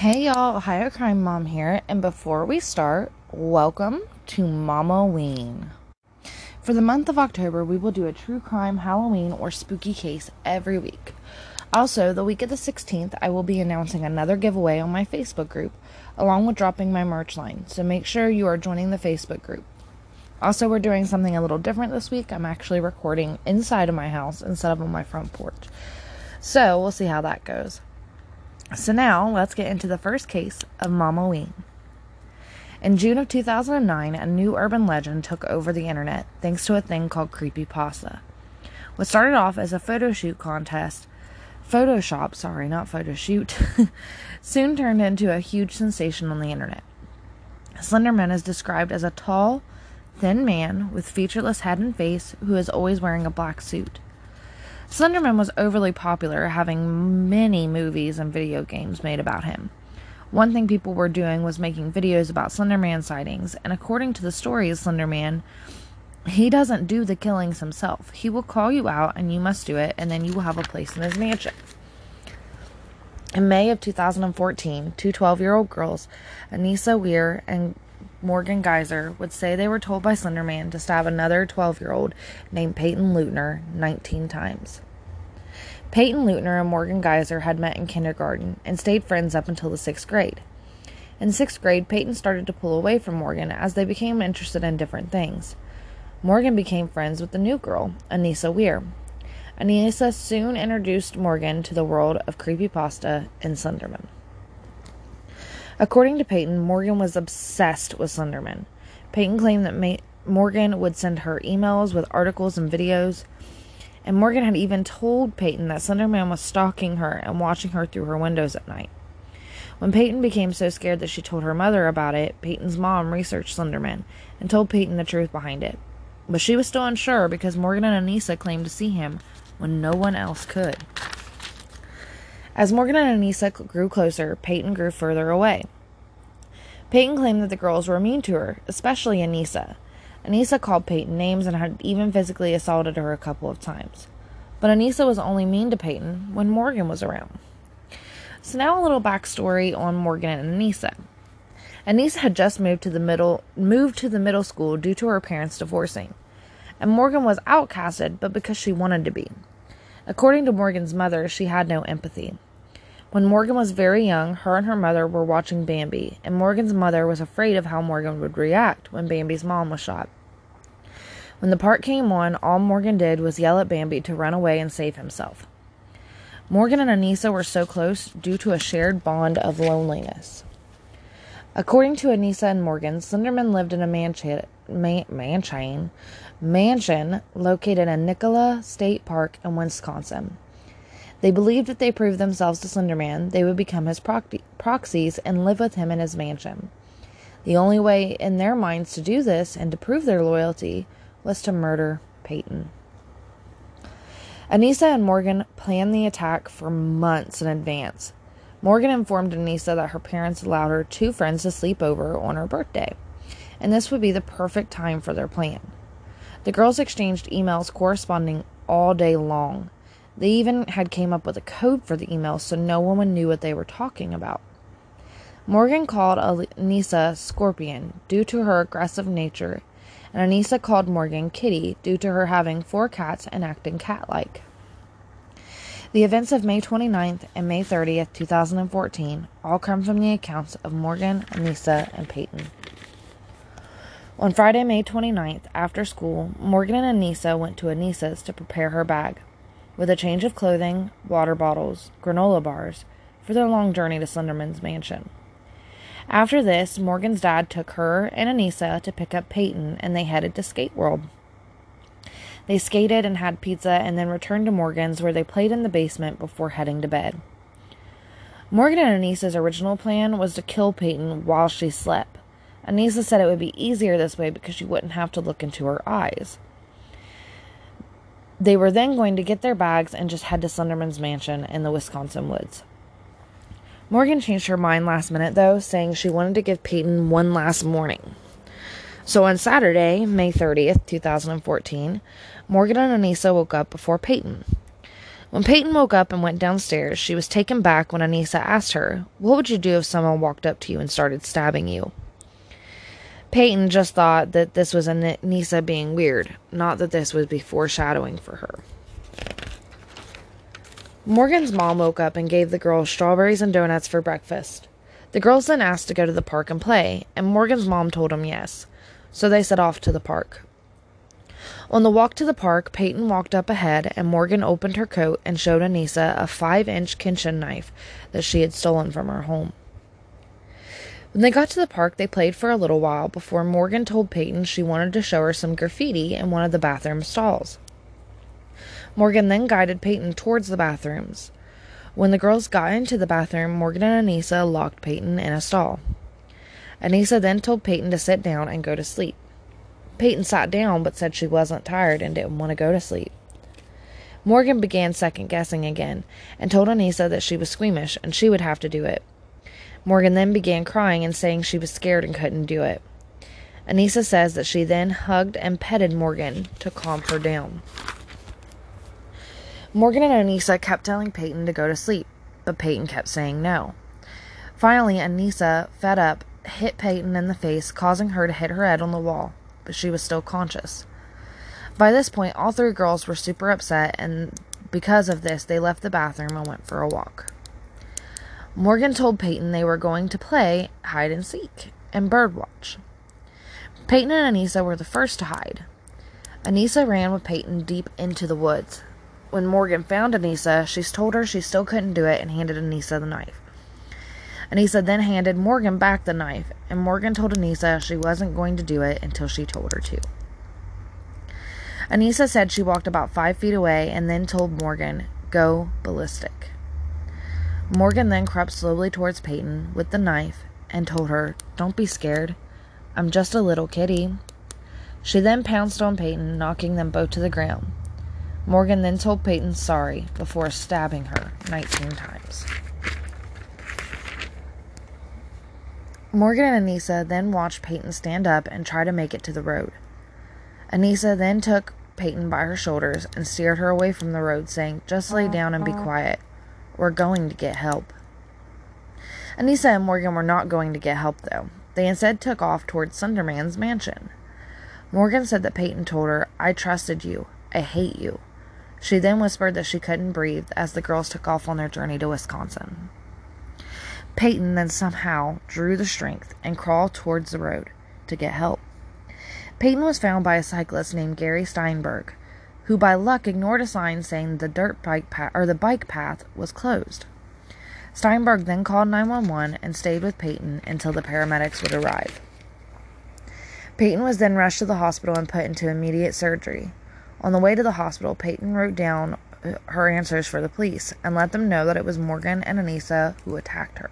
Hey y'all, Ohio Crime Mom here, and before we start, welcome to Momma-ween. For the month of October, we will do a true crime, Halloween, or spooky case every week. Also, the week of the 16th, I will be announcing another giveaway on my Facebook group, along with dropping my merch line, so make sure you are joining the Facebook group. Also, we're doing something a little different this week. I'm actually recording inside of my house instead of on my front porch. So, we'll see how that goes. So, now let's get into the first case of Momma-ween. In June of 2009, a new urban legend took over the internet thanks to a thing called Creepypasta. What started off as a photo shoot contest, Photoshop, sorry, not photo shoot, soon turned into a huge sensation on the internet. Slenderman is described as a tall, thin man with featureless head and face who is always wearing a black suit. Slenderman was overly popular, having many movies and video games made about him. One thing people were doing was making videos about Slenderman sightings, and according to the story of Slenderman, he doesn't do the killings himself. He will call you out and you must do it, and then you will have a place in his mansion. In May of 2014, two 12 year old girls, Anissa Weier and Morgan Geyser, would say they were told by Slenderman to stab another 12 year old named Payton Leutner 19 times. Payton Leutner and Morgan Geyser had met in kindergarten and stayed friends up until the sixth grade. In sixth grade, Payton started to pull away from Morgan as they became interested in different things. Morgan became friends with the new girl, Anissa Weier. Anissa soon introduced Morgan to the world of creepypasta and Slenderman. According to Payton, Morgan was obsessed with Slenderman. Payton claimed that Morgan would send her emails with articles and videos, and Morgan had even told Payton that Slenderman was stalking her and watching her through her windows at night. When Payton became so scared that she told her mother about it, Payton's mom researched Slenderman and told Payton the truth behind it. But she was still unsure because Morgan and Anissa claimed to see him when no one else could. As Morgan and Anissa grew closer, Payton grew further away. Payton claimed that the girls were mean to her, especially Anissa. Anissa called Payton names and had even physically assaulted her a couple of times. But Anissa was only mean to Payton when Morgan was around. So now a little backstory on Morgan and Anissa. Anissa had just moved to the middle moved to the middle school due to her parents divorcing and Morgan was outcasted, but because she wanted to be. According to Morgan's mother, she had no empathy. When Morgan was very young, her and her mother were watching Bambi, and Morgan's mother was afraid of how Morgan would react when Bambi's mom was shot. When the part came on, all Morgan did was yell at Bambi to run away and save himself. Morgan and Anissa were so close due to a shared bond of loneliness. According to Anissa and Morgan, Slenderman lived in a mansion, man, mansion, mansion located in Nicolet State Park in Wisconsin. They believed if they proved themselves to Slenderman, they would become his proxies and live with him in his mansion. The only way in their minds to do this and to prove their loyalty was to murder Payton. Anissa and Morgan planned the attack for months in advance. Morgan informed Anissa that her parents allowed her two friends to sleep over on her birthday, and this would be the perfect time for their plan. The girls exchanged emails corresponding all day long. They even had came up with a code for the emails so no one knew what they were talking about. Morgan called Anissa Scorpion due to her aggressive nature, and Anissa called Morgan Kitty due to her having four cats and acting cat like. The events of May 29th and May 30th, 2014, all come from the accounts of Morgan, Anissa, and Payton. On Friday, May 29th, after school, Morgan and Anissa went to Anissa's to prepare her bag, with a change of clothing, water bottles, granola bars, for their long journey to Slenderman's mansion. After this, Morgan's dad took her and Anissa to pick up Payton, and they headed to Skate World. They skated and had pizza and then returned to Morgan's where they played in the basement before heading to bed. Morgan and Anissa's original plan was to kill Payton while she slept. Anissa said it would be easier this way because she wouldn't have to look into her eyes. They were then going to get their bags and just head to Slenderman's mansion in the Wisconsin woods. Morgan changed her mind last minute, though, saying she wanted to give Payton one last morning. So on Saturday, May 30th, 2014, Morgan and Anissa woke up before Payton. When Payton woke up and went downstairs, she was taken back when Anissa asked her, What would you do if someone walked up to you and started stabbing you? Payton just thought that this was Anissa being weird, not that this would be foreshadowing for her. Morgan's mom woke up and gave the girls strawberries and donuts for breakfast. The girls then asked to go to the park and play, and Morgan's mom told them yes, so they set off to the park. On the walk to the park, Payton walked up ahead, and Morgan opened her coat and showed Anissa a five inch kitchen knife that she had stolen from her home. When they got to the park, they played for a little while before Morgan told Payton she wanted to show her some graffiti in one of the bathroom stalls. Morgan then guided Payton towards the bathrooms. When the girls got into the bathroom, Morgan and Anissa locked Payton in a stall. Anissa then told Payton to sit down and go to sleep. Payton sat down but said she wasn't tired and didn't want to go to sleep. Morgan began second guessing again and told Anissa that she was squeamish and she would have to do it. Morgan then began crying and saying she was scared and couldn't do it. Anissa says that she then hugged and petted Morgan to calm her down. Morgan and Anissa kept telling Payton to go to sleep, but Payton kept saying no. Finally, Anissa, fed up, hit Payton in the face, causing her to hit her head on the wall, but she was still conscious. By this point, all three girls were super upset, and because of this, they left the bathroom and went for a walk. Morgan told Payton they were going to play hide and seek and birdwatch. Payton and Anissa were the first to hide. Anissa ran with Payton deep into the woods. When Morgan found Anissa, she told her she still couldn't do it and handed Anissa the knife. Anissa then handed Morgan back the knife, and Morgan told Anissa she wasn't going to do it until she told her to. Anissa said she walked about five feet away and then told Morgan, Go ballistic. Morgan then crept slowly towards Payton with the knife and told her, Don't be scared. I'm just a little kitty. She then pounced on Payton, knocking them both to the ground. Morgan then told Payton sorry before stabbing her 19 times. Morgan and Anissa then watched Payton stand up and try to make it to the road. Anissa then took Payton by her shoulders and steered her away from the road, saying, Just lay oh, down and be quiet. We're going to get help. Anissa and Morgan were not going to get help, though. They instead took off towards Slenderman's mansion. Morgan said that Payton told her, I trusted you. I hate you. She then whispered that she couldn't breathe as the girls took off on their journey to Wisconsin. Payton then somehow drew the strength and crawled towards the road to get help. Payton was found by a cyclist named Gary Steinberg, who by luck ignored a sign saying the dirt bike path or the bike path was closed. Steinberg then called 911 and stayed with Payton until the paramedics would arrive. Payton was then rushed to the hospital and put into immediate surgery. On the way to the hospital, Payton wrote down her answers for the police and let them know that it was Morgan and Anissa who attacked her.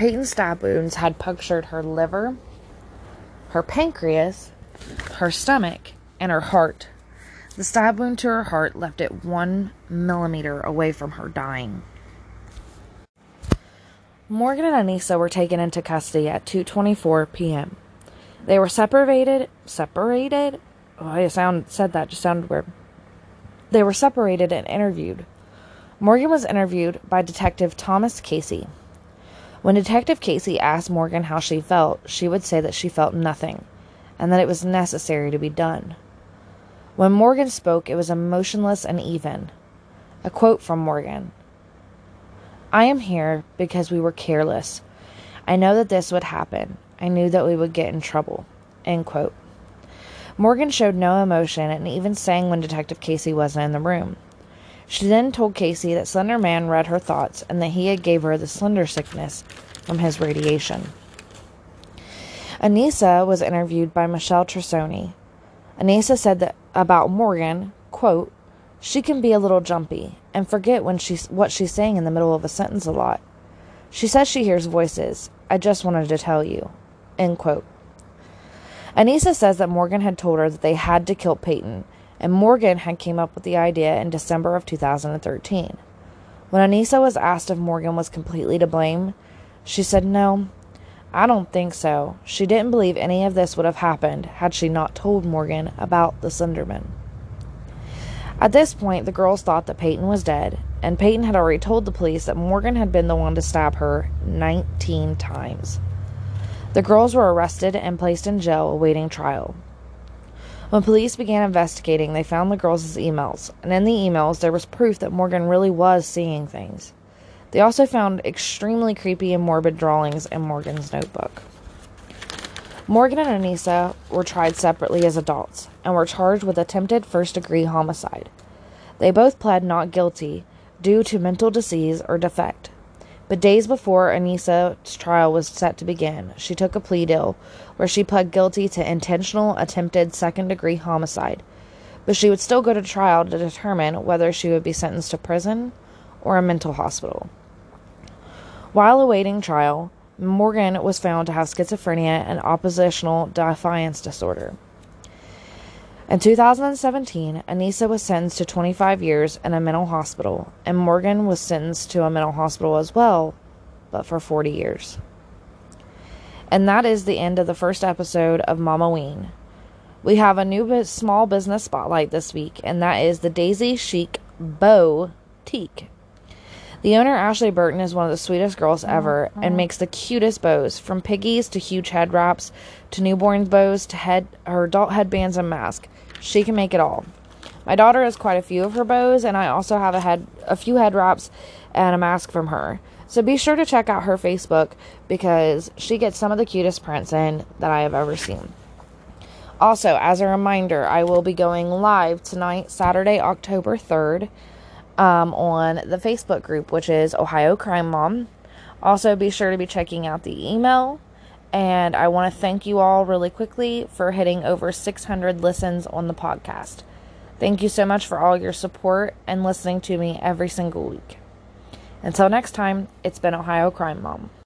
Payton's stab wounds had punctured her liver, her pancreas, her stomach, and her heart. The stab wound to her heart left it one millimeter away from her dying. Morgan and Anissa were taken into custody at 2:24 p.m. They were separated. Separated. Oh, I sound said that just sounded weird. They were separated and interviewed. Morgan was interviewed by Detective Thomas Casey. When Detective Casey asked Morgan how she felt, she would say that she felt nothing, and that it was necessary to be done. When Morgan spoke, it was emotionless and even. A quote from Morgan I am here because we were careless. I know that this would happen. I knew that we would get in trouble. End quote. Morgan showed no emotion and even sang when Detective Casey wasn't in the room. She then told Casey that Slender Man read her thoughts and that he had gave her the slender sickness from his radiation. Anissa was interviewed by Michelle Trussoni. Anissa said that about Morgan, quote, she can be a little jumpy and forget when she's what she's saying in the middle of a sentence a lot. She says she hears voices. I just wanted to tell you. End quote. Anissa says that Morgan had told her that they had to kill Payton, and Morgan had came up with the idea in December of 2013. When Anissa was asked if Morgan was completely to blame, she said no, I don't think so. She didn't believe any of this would have happened had she not told Morgan about the Slenderman. At this point, the girls thought that Payton was dead, and Payton had already told the police that Morgan had been the one to stab her 19 times. The girls were arrested and placed in jail awaiting trial. When police began investigating, they found the girls' emails, and in the emails, there was proof that Morgan really was seeing things. They also found extremely creepy and morbid drawings in Morgan's notebook. Morgan and Anissa were tried separately as adults and were charged with attempted first degree homicide. They both pled not guilty due to mental disease or defect. But days before Anissa's trial was set to begin, she took a plea deal where she pled guilty to intentional attempted second degree homicide. But she would still go to trial to determine whether she would be sentenced to prison or a mental hospital. While awaiting trial, Morgan was found to have schizophrenia and oppositional defiance disorder. In 2017, Anissa was sentenced to 25 years in a mental hospital, and Morgan was sentenced to a mental hospital as well, but for 40 years. And that is the end of the first episode of Momma-ween. We have a new small business spotlight this week, and that is the Daisy Chic Teak. The owner, Ashley Burton, is one of the sweetest girls oh, ever and oh. makes the cutest bows, from piggies to huge head wraps to newborn bows to head her adult headbands and mask. She can make it all. My daughter has quite a few of her bows, and I also have a head a few head wraps and a mask from her. So be sure to check out her Facebook because she gets some of the cutest prints in that I have ever seen. Also, as a reminder, I will be going live tonight, Saturday, October 3rd um, on the Facebook group, which is Ohio Crime Mom. Also, be sure to be checking out the email. And I want to thank you all really quickly for hitting over 600 listens on the podcast. Thank you so much for all your support and listening to me every single week. Until next time, it's been Ohio Crime Mom.